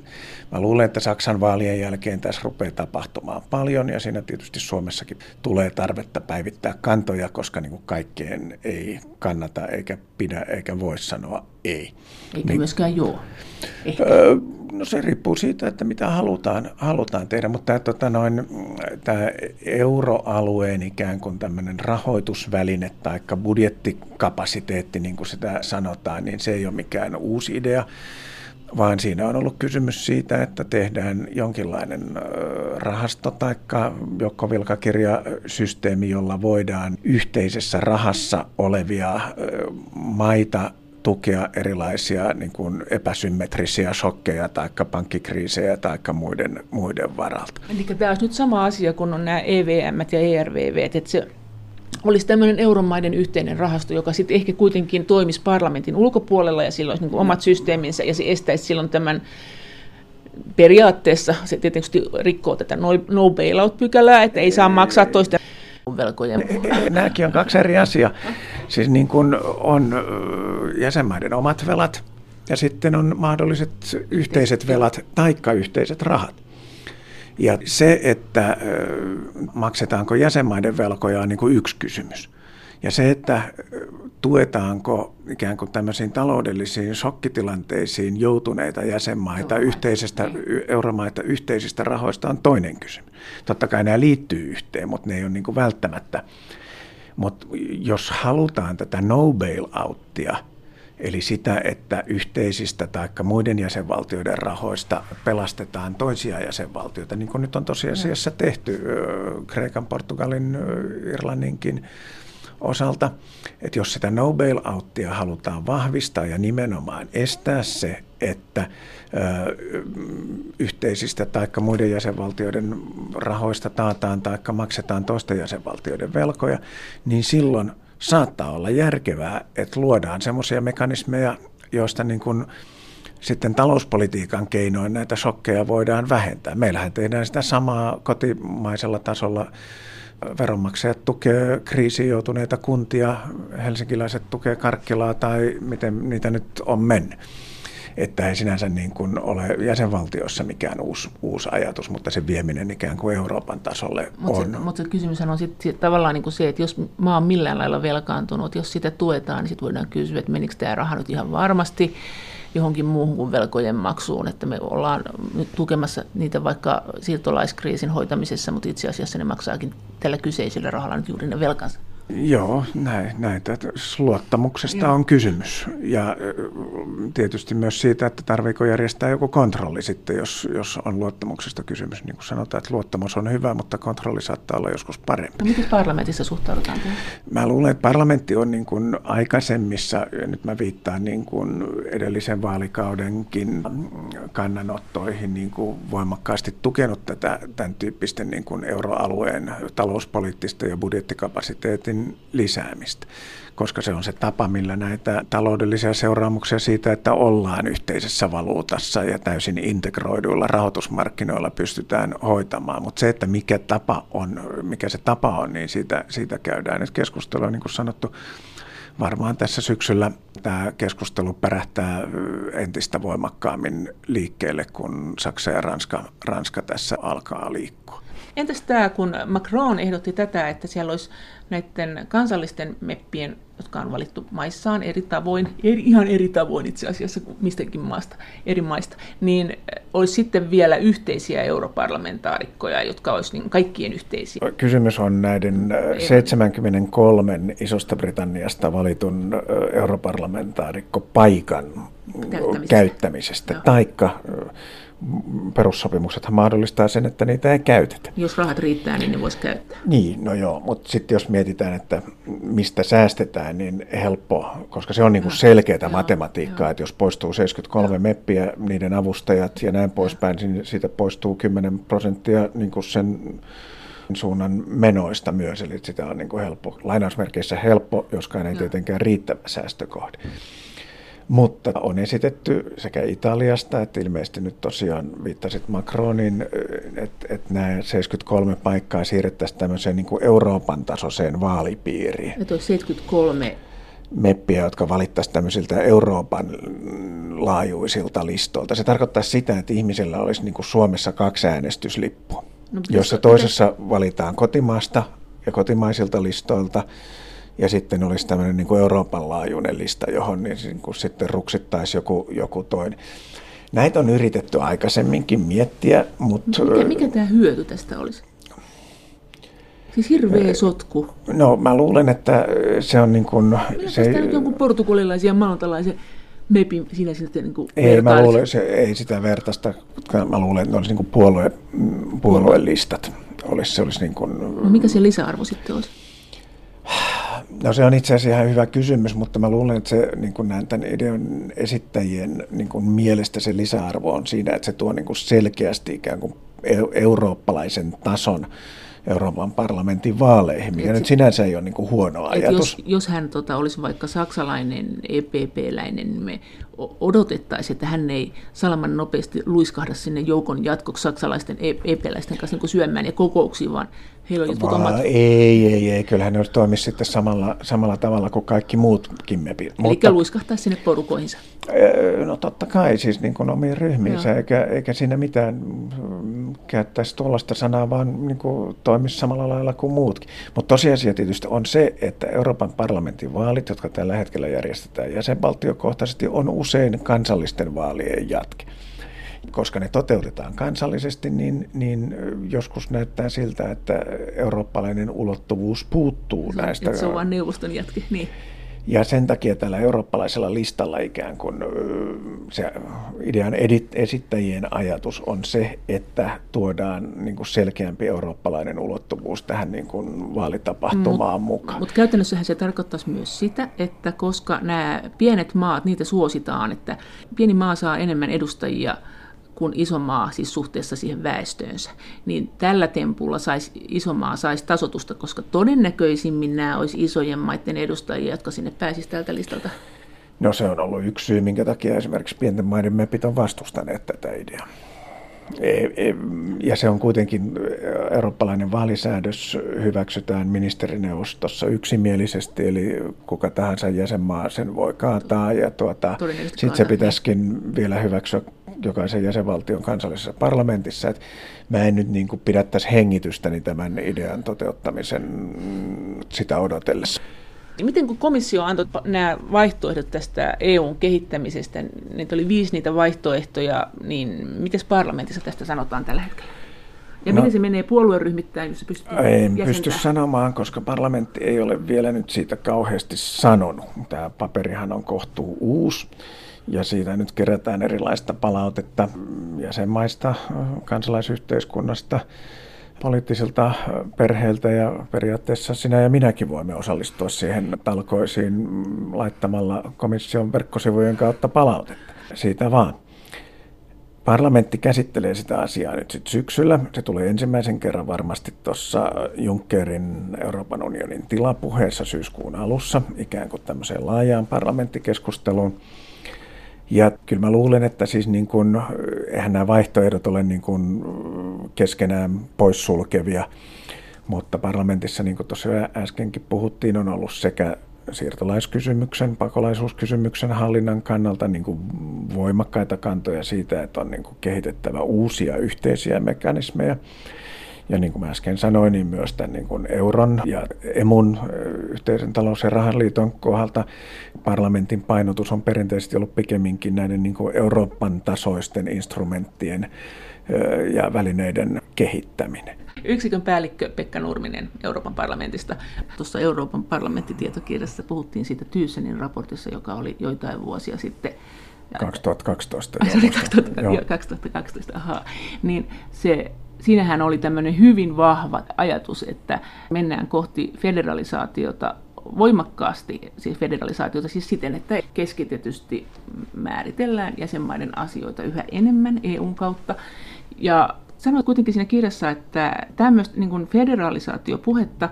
mä luulen, että Saksan vaalien jälkeen tässä rupeaa tapahtumaan paljon ja siinä tietysti Suomessakin tulee tarvetta päivittää kantoja, koska niin kuin kaikkeen ei kannata eikä pidä eikä voi sanoa ei. Eikä niin, myöskään joo. Öö, no se riippuu siitä, että mitä halutaan, halutaan tehdä, mutta tämä, tota noin, tämä euroalueen ikään kuin tämmöinen rahoitusväline tai budjettikapasiteetti, niin kuin sitä sanotaan, niin se ei ole mikään uusi idea vaan siinä on ollut kysymys siitä, että tehdään jonkinlainen rahasto tai joukkovilkakirjasysteemi, jolla voidaan yhteisessä rahassa olevia maita tukea erilaisia niin kuin epäsymmetrisiä shokkeja tai pankkikriisejä tai muiden, muiden varalta. Eli tämä olisi nyt sama asia kuin on nämä EVM ja ERVV, että se olisi tämmöinen euromaiden yhteinen rahasto, joka sitten ehkä kuitenkin toimisi parlamentin ulkopuolella ja sillä olisi niin omat systeeminsä ja se estäisi silloin tämän periaatteessa, se tietysti rikkoo tätä no bailout-pykälää, että ei saa maksaa toista velkojen. Nämäkin on kaksi eri asiaa. Siis niin kuin on jäsenmaiden omat velat ja sitten on mahdolliset yhteiset velat taikka yhteiset rahat. Ja se, että maksetaanko jäsenmaiden velkoja on niin kuin yksi kysymys. Ja se, että tuetaanko ikään kuin tämmöisiin taloudellisiin shokkitilanteisiin joutuneita jäsenmaita yhteisestä, euromaita yhteisistä rahoista on toinen kysymys. Totta kai nämä liittyy yhteen, mutta ne ei ole niin kuin välttämättä. Mutta jos halutaan tätä no bailouttia, Eli sitä, että yhteisistä tai muiden jäsenvaltioiden rahoista pelastetaan toisia jäsenvaltioita, niin kuin nyt on tosiasiassa tehty Kreikan, Portugalin, Irlanninkin osalta, että jos sitä no bailouttia halutaan vahvistaa ja nimenomaan estää se, että ö, yhteisistä tai muiden jäsenvaltioiden rahoista taataan tai maksetaan toisten jäsenvaltioiden velkoja, niin silloin – saattaa olla järkevää, että luodaan semmoisia mekanismeja, joista niin kuin sitten talouspolitiikan keinoin näitä shokkeja voidaan vähentää. Meillähän tehdään sitä samaa kotimaisella tasolla. Veronmaksajat tukee kriisiin joutuneita kuntia, helsinkiläiset tukee Karkkilaa tai miten niitä nyt on mennyt. Että ei sinänsä niin kuin ole jäsenvaltiossa mikään uusi, uusi ajatus, mutta se vieminen ikään kuin Euroopan tasolle Mut on. Mutta se kysymys on sit, sit tavallaan niin kuin se, että jos maa on millään lailla velkaantunut, jos sitä tuetaan, niin sitten voidaan kysyä, että menikö tämä raha nyt ihan varmasti johonkin muuhun kuin velkojen maksuun, että me ollaan nyt tukemassa niitä vaikka siirtolaiskriisin hoitamisessa, mutta itse asiassa ne maksaakin tällä kyseisellä rahalla nyt juuri ne velkansa. Joo, näin, näitä. Luottamuksesta on kysymys. Ja tietysti myös siitä, että tarviiko järjestää joku kontrolli sitten, jos, jos on luottamuksesta kysymys. Niin kuin sanotaan, että luottamus on hyvä, mutta kontrolli saattaa olla joskus parempi. No miten parlamentissa suhtaudutaan tähän? Mä luulen, että parlamentti on niin kuin aikaisemmissa, ja nyt mä viittaan niin kuin edellisen vaalikaudenkin kannanottoihin niin kuin voimakkaasti tukenut tätä tämän tyyppisten niin kuin euroalueen talouspoliittista ja budjettikapasiteetin prosentin lisäämistä, koska se on se tapa, millä näitä taloudellisia seuraamuksia siitä, että ollaan yhteisessä valuutassa ja täysin integroiduilla rahoitusmarkkinoilla pystytään hoitamaan. Mutta se, että mikä, tapa on, mikä se tapa on, niin siitä, siitä käydään nyt keskustelua, niin kuin sanottu, varmaan tässä syksyllä tämä keskustelu pärähtää entistä voimakkaammin liikkeelle, kun Saksa ja Ranska, Ranska tässä alkaa liikkua. Entäs tämä, kun Macron ehdotti tätä, että siellä olisi näiden kansallisten meppien, jotka on valittu maissaan eri tavoin, eri, ihan eri tavoin itse asiassa kuin mistäkin maasta, eri maista, niin olisi sitten vielä yhteisiä europarlamentaarikkoja, jotka olisi niin kaikkien yhteisiä. Kysymys on näiden 73 isosta Britanniasta valitun europarlamentaarikkopaikan käyttämisestä, käyttämisestä. Taikka perussopimuksethan mahdollistaa sen, että niitä ei käytetä. Jos rahat riittää, niin ne voisi käyttää. Niin, no joo, mutta sitten jos mietitään, että mistä säästetään, niin helppo, koska se on niin kuin selkeää matematiikkaa, joo. että jos poistuu 73 joo. meppiä, niiden avustajat ja näin poispäin, niin siitä poistuu 10 prosenttia niin kuin sen suunnan menoista myös, eli sitä on niin kuin helppo, lainausmerkeissä helppo, joskaan ei tietenkään riittävä säästökohde. Mutta on esitetty sekä Italiasta, että ilmeisesti nyt tosiaan viittasit Macronin, että, että nämä 73 paikkaa siirrettäisiin tämmöiseen niin kuin Euroopan tasoiseen vaalipiiriin. Nyt on 73 meppiä, jotka valittaisiin tämmöisiltä Euroopan laajuisilta listoilta. Se tarkoittaa sitä, että ihmisellä olisi niin kuin Suomessa kaksi äänestyslippua, no, jossa toisessa valitaan kotimaasta ja kotimaisilta listoilta, ja sitten olisi tämmöinen niin kuin Euroopan laajuinen lista, johon niin, niin kuin sitten ruksittaisi joku, joku toinen. Näitä on yritetty aikaisemminkin miettiä, mutta... Mikä, mikä tämä hyöty tästä olisi? Siis hirveä sotku. No mä luulen, että se on niin kuin... Se se... nyt jonkun portugalilaisia maltalaisia mepin siinä sitten niin kuin Ei, mä luulen, se ei sitä vertaista. Mä luulen, että ne olisi niin kuin puolue, puoluelistat. Olisi, se olisi niin kuin... no mikä se lisäarvo sitten olisi? No se on itse asiassa ihan hyvä kysymys, mutta mä luulen, että se niin kuin näin, tämän idean esittäjien niin kuin mielestä se lisäarvo on siinä, että se tuo niin kuin selkeästi ikään kuin eurooppalaisen tason Euroopan parlamentin vaaleihin, mikä et nyt sinänsä ei ole niin kuin huono ajatus. Jos, jos hän tota, olisi vaikka saksalainen EPP-läinen, niin me odotettaisiin, että hän ei salaman nopeasti luiskahda sinne joukon jatkoksi saksalaisten EP-läisten kanssa niin syömään ja kokouksiin, vaan omat... Ei, ei, ei. Kyllähän ne toimisi sitten samalla, samalla tavalla kuin kaikki muutkin mepit. Eli Mutta, luiskahtaa sinne porukoihinsa? No totta kai, siis niin kuin omiin ryhmiinsä, eikä, eikä siinä mitään käyttäisi tuollaista sanaa, vaan niin kuin toimisi samalla lailla kuin muutkin. Mutta tosiasia tietysti on se, että Euroopan parlamentin vaalit, jotka tällä hetkellä järjestetään jäsenvaltiokohtaisesti, on usein kansallisten vaalien jatke. Koska ne toteutetaan kansallisesti, niin, niin joskus näyttää siltä, että eurooppalainen ulottuvuus puuttuu se, näistä. Se on vain neuvoston jatke, niin. Ja sen takia tällä eurooppalaisella listalla ikään kuin se idean edit, esittäjien ajatus on se, että tuodaan niin kuin selkeämpi eurooppalainen ulottuvuus tähän niin kuin vaalitapahtumaan mut, mukaan. Mutta käytännössähän se tarkoittaisi myös sitä, että koska nämä pienet maat, niitä suositaan, että pieni maa saa enemmän edustajia – kuin iso maa siis suhteessa siihen väestöönsä, niin tällä tempulla sais, iso maa saisi tasotusta, koska todennäköisimmin nämä olisi isojen maiden edustajia, jotka sinne pääsisivät tältä listalta. No se on ollut yksi syy, minkä takia esimerkiksi pienten maiden mepit on vastustaneet tätä ideaa. E, e, ja se on kuitenkin, eurooppalainen vaalisäädös hyväksytään ministerineuvostossa yksimielisesti, eli kuka tahansa jäsenmaa sen voi kaataa, ja tuota, sitten se pitäisikin vielä hyväksyä jokaisen jäsenvaltion kansallisessa parlamentissa. Et mä en nyt niin pidättäisi hengitystäni tämän idean toteuttamisen sitä odotellessa. Miten kun komissio antoi nämä vaihtoehdot tästä EUn kehittämisestä, niitä oli viisi niitä vaihtoehtoja, niin miten parlamentissa tästä sanotaan tällä hetkellä? Ja no, miten se menee puolueryhmittäin, jos se pystyy En pysty sanomaan, koska parlamentti ei ole vielä nyt siitä kauheasti sanonut. Tämä paperihan on kohtuu uusi ja siitä nyt kerätään erilaista palautetta jäsenmaista, kansalaisyhteiskunnasta, poliittisilta perheiltä ja periaatteessa sinä ja minäkin voimme osallistua siihen talkoisiin laittamalla komission verkkosivujen kautta palautetta. Siitä vaan. Parlamentti käsittelee sitä asiaa nyt sit syksyllä. Se tulee ensimmäisen kerran varmasti tuossa Junckerin Euroopan unionin tilapuheessa syyskuun alussa, ikään kuin tämmöiseen laajaan parlamenttikeskusteluun. Ja kyllä mä luulen, että siis niin kuin, eihän nämä vaihtoehdot ole niin kuin keskenään poissulkevia, mutta parlamentissa, niin kuin tuossa äskenkin puhuttiin, on ollut sekä siirtolaiskysymyksen, pakolaisuuskysymyksen hallinnan kannalta niin kuin voimakkaita kantoja siitä, että on niin kuin kehitettävä uusia yhteisiä mekanismeja. Ja niin kuin mä äsken sanoin, niin myös tämän niin kuin euron ja emun yhteisen talous- ja rahaliiton kohdalta parlamentin painotus on perinteisesti ollut pikemminkin näiden niin kuin Euroopan tasoisten instrumenttien ja välineiden kehittäminen. Yksikön päällikkö Pekka Nurminen Euroopan parlamentista. Tuossa Euroopan parlamenttitietokirjassa puhuttiin siitä Tyysenin raportissa, joka oli joitain vuosia sitten 2012. Ai, se oli 2012, 2012, aha. Niin se siinähän oli tämmöinen hyvin vahva ajatus, että mennään kohti federalisaatiota voimakkaasti, siis federalisaatiota siis siten, että keskitetysti määritellään jäsenmaiden asioita yhä enemmän EUn kautta. Ja sanoit kuitenkin siinä kirjassa, että tämmöistä niin federalisaatiopuhetta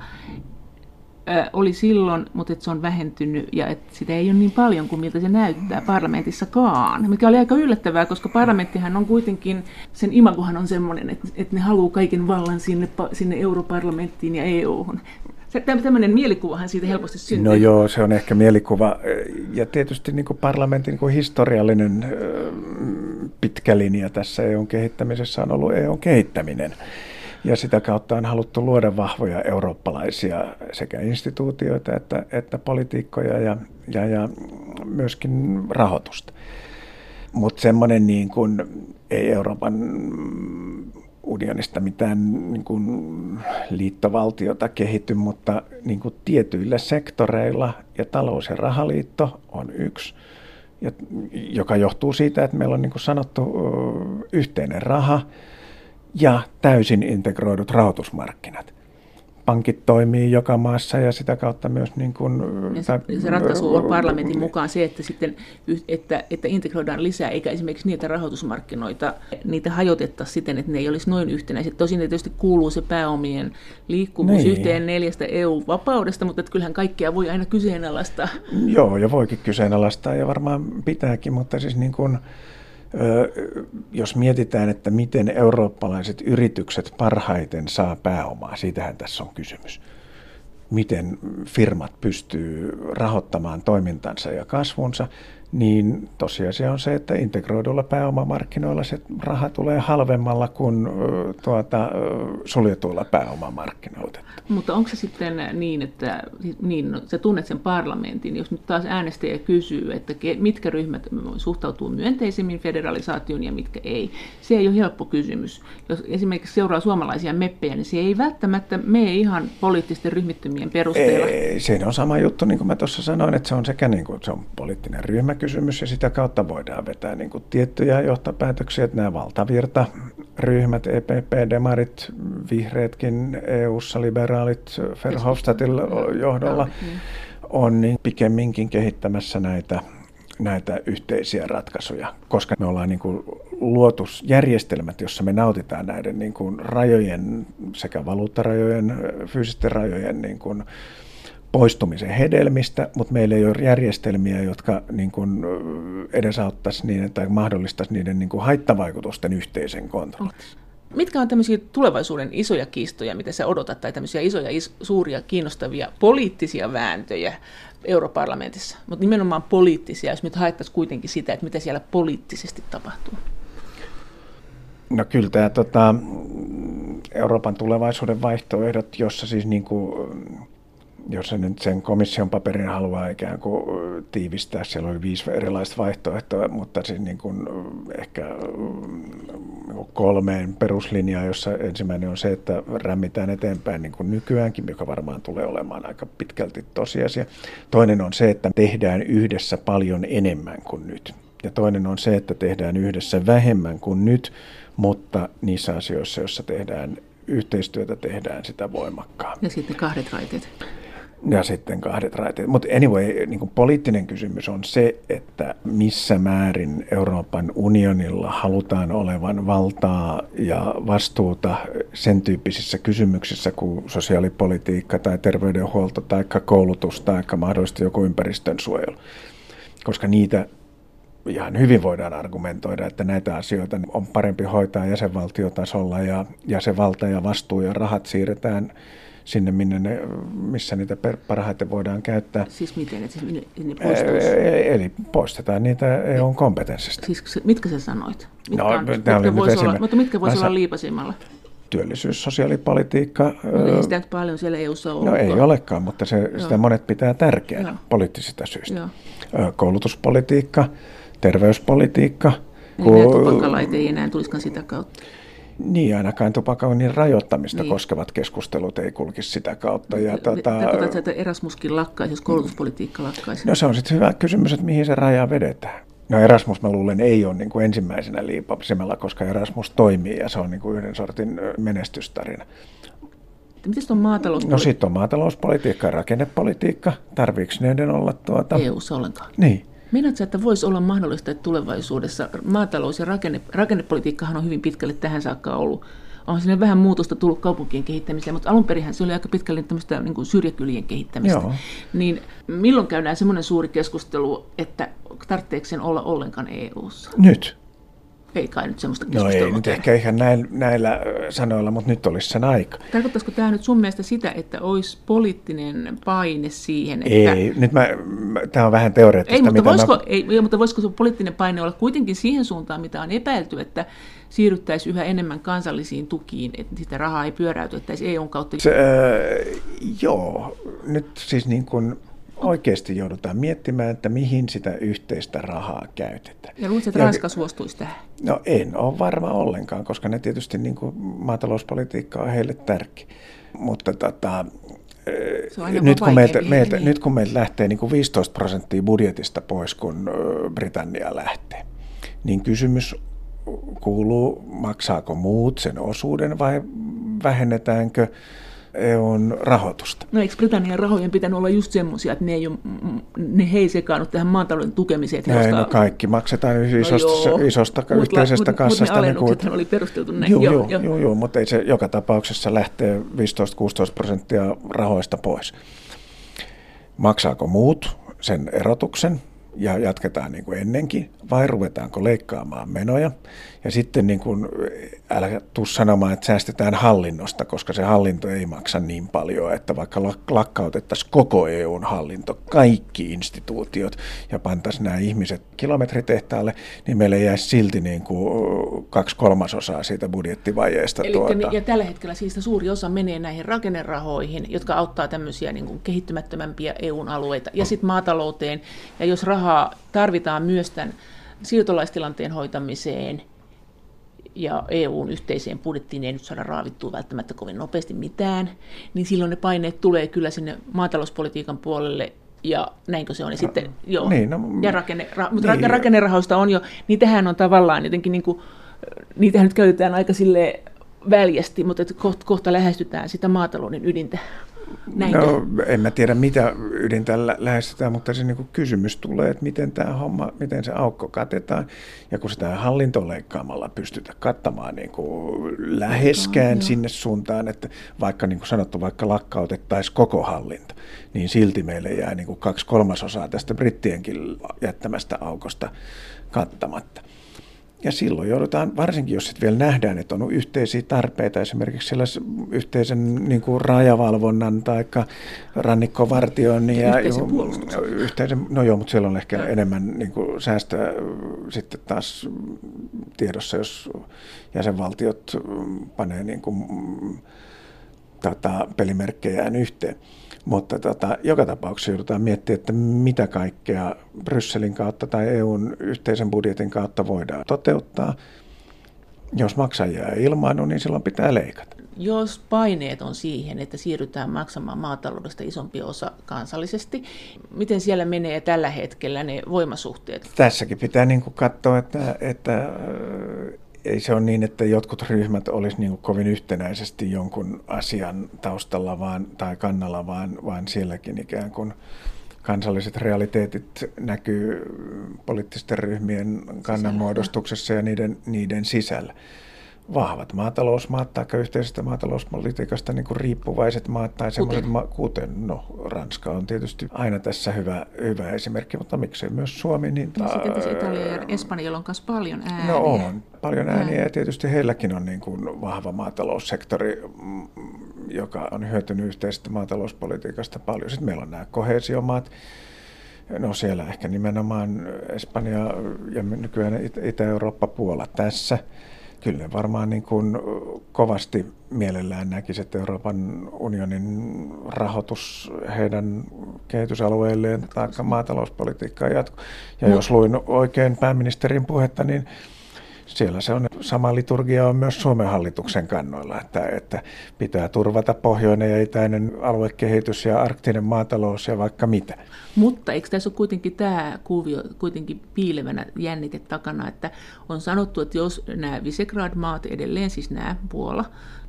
oli silloin, mutta että se on vähentynyt ja että sitä ei ole niin paljon kuin miltä se näyttää parlamentissakaan. Mikä oli aika yllättävää, koska parlamenttihan on kuitenkin, sen imagohan on semmoinen, että, että ne haluaa kaiken vallan sinne, sinne europarlamenttiin ja EU-hun. Tämmöinen mielikuvahan siitä helposti syntyy. No joo, se on ehkä mielikuva. Ja tietysti niin kuin parlamentin niin kuin historiallinen pitkä linja tässä EUn kehittämisessä on ollut EUn kehittäminen. Ja sitä kautta on haluttu luoda vahvoja eurooppalaisia sekä instituutioita että, että politiikkoja ja, ja, ja myöskin rahoitusta. Mutta semmoinen niin kuin, ei Euroopan unionista mitään niin kuin liittovaltiota kehity, mutta niin kuin tietyillä sektoreilla, ja talous- ja rahaliitto on yksi, joka johtuu siitä, että meillä on niin kuin sanottu yhteinen raha, ja täysin integroidut rahoitusmarkkinat. Pankit toimii joka maassa ja sitä kautta myös... Niin kuin, ja se, tai, se ratkaisu on parlamentin mukaan se, että, sitten, että, että integroidaan lisää, eikä esimerkiksi niitä rahoitusmarkkinoita, niitä hajotettaisiin siten, että ne ei olisi noin yhtenäiset. Tosin ne tietysti kuuluu se pääomien liikkuvuus niin. yhteen neljästä EU-vapaudesta, mutta että kyllähän kaikkea voi aina kyseenalaistaa. Joo, ja voikin kyseenalaistaa ja varmaan pitääkin, mutta siis niin kuin, jos mietitään, että miten eurooppalaiset yritykset parhaiten saa pääomaa, siitähän tässä on kysymys. Miten firmat pystyy rahoittamaan toimintansa ja kasvunsa, niin tosiasia on se, että integroidulla pääomamarkkinoilla se raha tulee halvemmalla kuin tuota, suljetuilla pääomamarkkinoilla. Mutta onko se sitten niin, että niin, no, sä tunnet sen parlamentin, jos nyt taas äänestäjä kysyy, että mitkä ryhmät suhtautuu myönteisemmin federalisaatioon ja mitkä ei. Se ei ole helppo kysymys. Jos esimerkiksi seuraa suomalaisia meppejä, niin se ei välttämättä mene ihan poliittisten ryhmittymien perusteella. Ei, siinä on sama juttu, niin kuin mä tuossa sanoin, että se on sekä niin kuin, se on poliittinen ryhmäkysymys ja sitä kautta voidaan vetää niin kuin tiettyjä johtopäätöksiä, että nämä valtavirta ryhmät, EPP, Demarit, Vihreätkin, EU-ssa liberaalit Verhofstadtin johdolla on niin pikemminkin kehittämässä näitä, näitä yhteisiä ratkaisuja, koska me ollaan niin kuin luotu järjestelmät, jossa me nautitaan näiden niin kuin rajojen, sekä valuuttarajojen, fyysisten rajojen niin kuin poistumisen hedelmistä, mutta meillä ei ole järjestelmiä, jotka niin kuin edesauttaisi niiden tai mahdollistaisi niiden niin kuin haittavaikutusten yhteisen kontrollin. Mitkä on tämmöisiä tulevaisuuden isoja kiistoja, mitä sä odotat, tai tämmöisiä isoja, is, suuria, kiinnostavia poliittisia vääntöjä europarlamentissa, mutta nimenomaan poliittisia, jos nyt haettaisiin kuitenkin sitä, että mitä siellä poliittisesti tapahtuu? No kyllä tämä tota, Euroopan tulevaisuuden vaihtoehdot, jossa siis niin kuin, jos se nyt sen komission paperin haluaa ikään kuin tiivistää, siellä oli viisi erilaista vaihtoehtoa, mutta siis niin kuin ehkä kolmeen peruslinjaan, jossa ensimmäinen on se, että rämmitään eteenpäin niin kuin nykyäänkin, joka varmaan tulee olemaan aika pitkälti tosiasia. Toinen on se, että tehdään yhdessä paljon enemmän kuin nyt. Ja toinen on se, että tehdään yhdessä vähemmän kuin nyt, mutta niissä asioissa, joissa tehdään yhteistyötä, tehdään sitä voimakkaammin. Ja sitten kahdet raiteet. Ja sitten kahdet raiteet. Mutta anyway, niin kuin poliittinen kysymys on se, että missä määrin Euroopan unionilla halutaan olevan valtaa ja vastuuta sen tyyppisissä kysymyksissä kuin sosiaalipolitiikka tai terveydenhuolto tai koulutus tai mahdollisesti joku ympäristönsuojelu. Koska niitä ihan hyvin voidaan argumentoida, että näitä asioita on parempi hoitaa jäsenvaltiotasolla ja jäsenvalta ja vastuu ja rahat siirretään sinne, minne ne, missä niitä parhaiten voidaan käyttää. Siis miten? Että siis ne e- Eli poistetaan niitä EUn kompetenssista. Siis mitkä sä sanoit? Mitkä, no, on, mitkä voisi olla, mutta mitkä voisi olla liipasimmalla? työllisyys, sosiaalipolitiikka. No, ei sitä nyt paljon siellä EU-ssa ole. No ei olekaan, mutta se, sitä monet pitää tärkeänä Joo. poliittisista syistä. Joo. Koulutuspolitiikka, terveyspolitiikka. Niin, kun... tupakkalaite ei enää tulisikaan sitä kautta. Niin, ainakaan tupakoinnin rajoittamista niin. koskevat keskustelut ei kulkisi sitä kautta. Ja, tuota... Tarkoitatko, että Erasmuskin lakkaisi, jos koulutuspolitiikka lakkaisi? No se on sitten hyvä kysymys, että mihin se raja vedetään. No Erasmus mä luulen ei ole niin kuin ensimmäisenä liipasimella, koska Erasmus toimii ja se on niin kuin yhden sortin menestystarina. Miten on maatalouspolitiikka? No sitten on maatalouspolitiikka ja rakennepolitiikka. Tarviiko ne olla tuota... EU-ssa ollenkaan? Niin. Meinaatko, että voisi olla mahdollista, että tulevaisuudessa maatalous- ja rakenne, rakennepolitiikkahan on hyvin pitkälle tähän saakka ollut. On sinne vähän muutosta tullut kaupunkien kehittämiseen, mutta alun perin se oli aika pitkälle tämmöistä niin kuin syrjäkylien kehittämistä. Joo. Niin milloin käydään semmoinen suuri keskustelu, että tarvitseeko sen olla ollenkaan EU-ssa? Nyt ei kai nyt semmoista keskustelua. No ei nyt ehkä ihan näin, näillä sanoilla, mutta nyt olisi sen aika. Tarkoittaisiko tämä nyt sun mielestä sitä, että olisi poliittinen paine siihen? Että... Ei, nyt mä, tämä on vähän teoreettista. Ei, mutta, voisiko, mä... ei, mutta voisiko se poliittinen paine olla kuitenkin siihen suuntaan, mitä on epäilty, että siirryttäisiin yhä enemmän kansallisiin tukiin, että sitä rahaa ei pyöräytettäisi EUn kautta? Se, äh, joo, nyt siis niin kuin oikeasti joudutaan miettimään, että mihin sitä yhteistä rahaa käytetään. Ja luuletko, että Ranska suostuisi tähän? No en ole varma ollenkaan, koska ne tietysti niin kuin maatalouspolitiikka on heille tärkeä. Mutta tota, nyt, kun meiltä, meiltä, niin. nyt kun meiltä lähtee niin kuin 15 prosenttia budjetista pois, kun Britannia lähtee, niin kysymys kuuluu, maksaako muut sen osuuden vai vähennetäänkö EUn rahoitusta. No eikö Britannian rahojen pitänyt olla just semmoisia, että ne ei, ole, ne ei sekaannut tähän maatalouden tukemiseen? Että Näin, no kaikki maksetaan isosta, no isosta mut, yhteisestä mut, kassasta. Mutta niin kuin, oli perusteltu näin. Joo, joo, joo, joo, joo, mutta ei se joka tapauksessa lähtee 15-16 prosenttia rahoista pois. Maksaako muut sen erotuksen? Ja jatketaan niin kuin ennenkin, vai ruvetaanko leikkaamaan menoja. Ja sitten niin kuin, älä tuu sanomaan, että säästetään hallinnosta, koska se hallinto ei maksa niin paljon, että vaikka lakkautettaisiin koko EUn hallinto, kaikki instituutiot ja pantaisiin nämä ihmiset kilometritehtaalle, niin meille jäisi silti niin kuin kaksi kolmasosaa siitä budjettivajeesta. Eli tuota. ja tällä hetkellä siitä suuri osa menee näihin rakennerahoihin, jotka auttaa tämmöisiä niin kuin kehittymättömämpiä EUn alueita, ja sitten maatalouteen, ja jos rahaa tarvitaan myös tämän siirtolaistilanteen hoitamiseen ja EUn yhteiseen budjettiin ei nyt saada raavittua välttämättä kovin nopeasti mitään, niin silloin ne paineet tulee kyllä sinne maatalouspolitiikan puolelle ja näinkö se on. Ja, sitten, joo, niin, no, ja rakenne, ra, mutta niin. rakennerahoista on jo, niitähän on tavallaan jotenkin, niin kuin, niitähän nyt käytetään aika sille väljästi, mutta kohta, kohta lähestytään sitä maatalouden ydintä. Näinkö? No, en mä tiedä mitä ydintä lähestytään, mutta se niin kysymys tulee, että miten tämä homma, miten se aukko katetaan. Ja kun sitä hallintoleikkaamalla pystytä kattamaan niin kuin läheskään no, sinne suuntaan, että vaikka niin kuin sanottu, vaikka lakkautettaisiin koko hallinto, niin silti meille jää niin kuin kaksi kolmasosaa tästä brittienkin jättämästä aukosta kattamatta. Ja silloin joudutaan, varsinkin jos sitten vielä nähdään, että on yhteisiä tarpeita, esimerkiksi sellaisen yhteisen niin kuin rajavalvonnan tai rannikkovartion ja yhteisen, yhteisen No joo, mutta siellä on ehkä ja. enemmän niin kuin säästöä sitten taas tiedossa, jos jäsenvaltiot panee niin kuin, tota, pelimerkkejään yhteen. Mutta tota, joka tapauksessa joudutaan miettimään, että mitä kaikkea Brysselin kautta tai EUn yhteisen budjetin kautta voidaan toteuttaa. Jos maksajia ei ilmaannu, niin silloin pitää leikata. Jos paineet on siihen, että siirrytään maksamaan maataloudesta isompi osa kansallisesti, miten siellä menee tällä hetkellä ne voimasuhteet? Tässäkin pitää niin kuin katsoa, että, että ei se ole niin, että jotkut ryhmät olisi niin kovin yhtenäisesti jonkun asian taustalla vaan, tai kannalla, vaan, vaan sielläkin ikään kuin kansalliset realiteetit näkyy poliittisten ryhmien kannanmuodostuksessa ja niiden, niiden sisällä vahvat maatalousmaat tai yhteisestä maatalouspolitiikasta niin kuin riippuvaiset maat tai semmoiset maat, kuten no, Ranska on tietysti aina tässä hyvä, hyvä esimerkki, mutta miksei myös Suomi. Niin ta- sitten tässä Italia ja Espanjalla on myös paljon ääniä. No on, paljon ääniä ja tietysti heilläkin on niin kuin vahva maataloussektori, mm, joka on hyötynyt yhteisestä maatalouspolitiikasta paljon. Sitten meillä on nämä kohesiomaat, No siellä ehkä nimenomaan Espanja ja nykyään Itä-Eurooppa Puola tässä kyllä ne varmaan niin kuin kovasti mielellään näkisi, että Euroopan unionin rahoitus heidän kehitysalueilleen tai maatalouspolitiikkaan jatkuu. Ja no. jos luin oikein pääministerin puhetta, niin siellä se on sama liturgia on myös Suomen hallituksen kannoilla, että, että pitää turvata pohjoinen ja itäinen aluekehitys ja arktinen maatalous ja vaikka mitä. Mutta eikö tässä ole kuitenkin tämä kuvio kuitenkin piilevänä jännite takana, että on sanottu, että jos nämä Visegrad-maat edelleen, siis nämä Puola,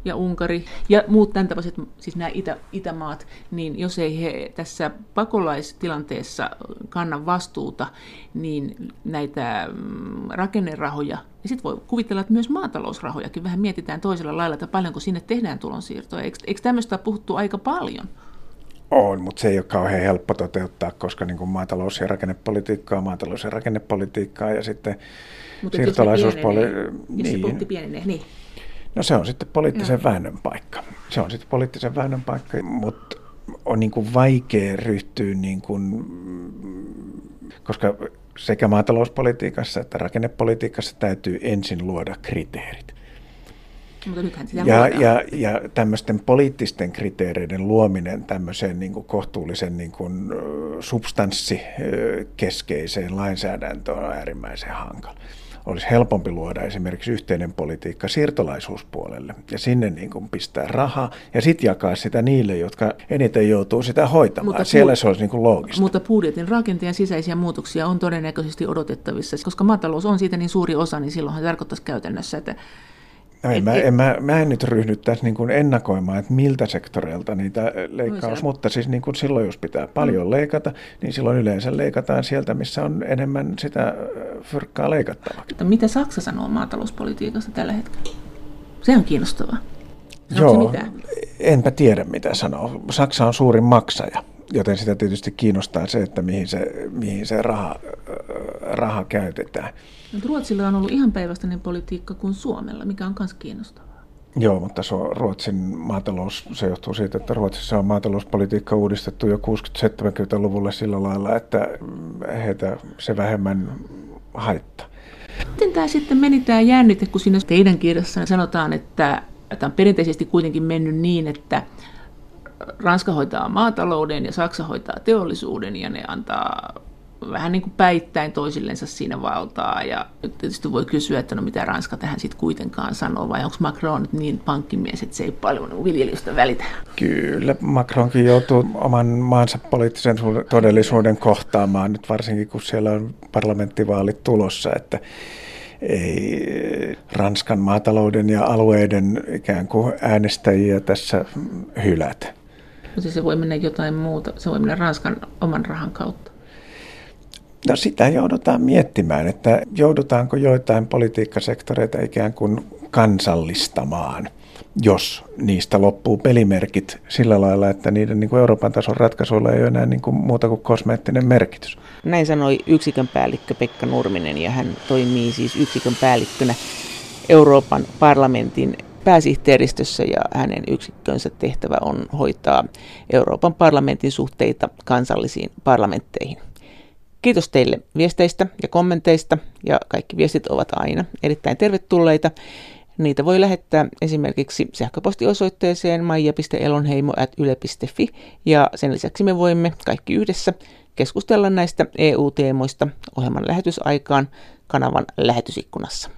ja Unkari ja muut tämän tapaiset, siis nämä Itä, Itämaat, niin jos ei he tässä pakolaistilanteessa kanna vastuuta, niin näitä mm, rakennerahoja, ja sitten voi kuvitella, että myös maatalousrahojakin vähän mietitään toisella lailla, että paljonko sinne tehdään tulonsiirtoja. Eikö, eikö tämmöistä puhuttu aika paljon? On, mutta se ei ole kauhean helppo toteuttaa, koska niin kuin maatalous- ja rakennepolitiikkaa, maatalous- ja rakennepolitiikkaa ja sitten mutta siirtolaisuuspolitiikkaa. Niin, jos se pienenee, niin. No se on sitten poliittisen no. väännön paikka. Se on sitten poliittisen väännön paikka, mutta on niin kuin vaikea ryhtyä, niin kuin, koska sekä maatalouspolitiikassa että rakennepolitiikassa täytyy ensin luoda kriteerit. Mutta nythän sitä ja, ja, ja tämmöisten poliittisten kriteereiden luominen tämmöiseen niin kuin kohtuullisen niin kuin substanssikeskeiseen lainsäädäntöön on äärimmäisen hankala olisi helpompi luoda esimerkiksi yhteinen politiikka siirtolaisuuspuolelle ja sinne niin kuin pistää rahaa ja sitten jakaa sitä niille, jotka eniten joutuu sitä hoitamaan. Mutta Siellä pu- se olisi niin kuin loogista. Mutta budjetin rakenteen sisäisiä muutoksia on todennäköisesti odotettavissa, koska maatalous on siitä niin suuri osa, niin silloin se tarkoittaisi käytännössä, että No en, et, mä, en, mä, mä en nyt ryhdy tässä niin kuin ennakoimaan, että miltä sektoreilta niitä leikkaus, mutta siis niin kuin silloin, jos pitää paljon mm. leikata, niin silloin yleensä leikataan sieltä, missä on enemmän sitä fyrkkaa leikattavaksi. Mutta mitä Saksa sanoo maatalouspolitiikasta tällä hetkellä? Se on kiinnostavaa. Joo, enpä tiedä mitä sanoo. Saksa on suurin maksaja, joten sitä tietysti kiinnostaa se, että mihin se, mihin se raha, raha käytetään. Mutta Ruotsilla on ollut ihan päinvastainen politiikka kuin Suomella, mikä on myös kiinnostavaa. Joo, mutta se on Ruotsin maatalous, se johtuu siitä, että Ruotsissa on maatalouspolitiikka uudistettu jo 60-70-luvulla sillä lailla, että heitä se vähemmän haittaa. Miten tämä sitten meni tämä jännite, kun siinä teidän kirjassa sanotaan, että tämä on perinteisesti kuitenkin mennyt niin, että Ranska hoitaa maatalouden ja Saksa hoitaa teollisuuden ja ne antaa vähän niin kuin päittäin toisillensa siinä valtaa. Ja tietysti voi kysyä, että no mitä Ranska tähän sitten kuitenkaan sanoo, vai onko Macron nyt niin pankkimies, että se ei paljon viljelystä välitä? Kyllä, Macronkin joutuu oman maansa poliittisen todellisuuden kohtaamaan, nyt varsinkin kun siellä on parlamenttivaalit tulossa, että ei Ranskan maatalouden ja alueiden ikään kuin äänestäjiä tässä hylätä. Mutta se voi mennä jotain muuta. Se voi mennä Ranskan oman rahan kautta. No sitä joudutaan miettimään, että joudutaanko joitain politiikkasektoreita ikään kuin kansallistamaan, jos niistä loppuu pelimerkit sillä lailla, että niiden niin kuin Euroopan tason ratkaisuilla ei ole enää niin kuin muuta kuin kosmeettinen merkitys. Näin sanoi yksikön päällikkö Pekka Nurminen ja hän toimii siis yksikön päällikkönä Euroopan parlamentin pääsihteeristössä ja hänen yksikkönsä tehtävä on hoitaa Euroopan parlamentin suhteita kansallisiin parlamentteihin. Kiitos teille viesteistä ja kommenteista ja kaikki viestit ovat aina erittäin tervetulleita. Niitä voi lähettää esimerkiksi sähköpostiosoitteeseen maija.elonheimo.yle.fi ja sen lisäksi me voimme kaikki yhdessä keskustella näistä EU-teemoista ohjelman lähetysaikaan kanavan lähetysikkunassa.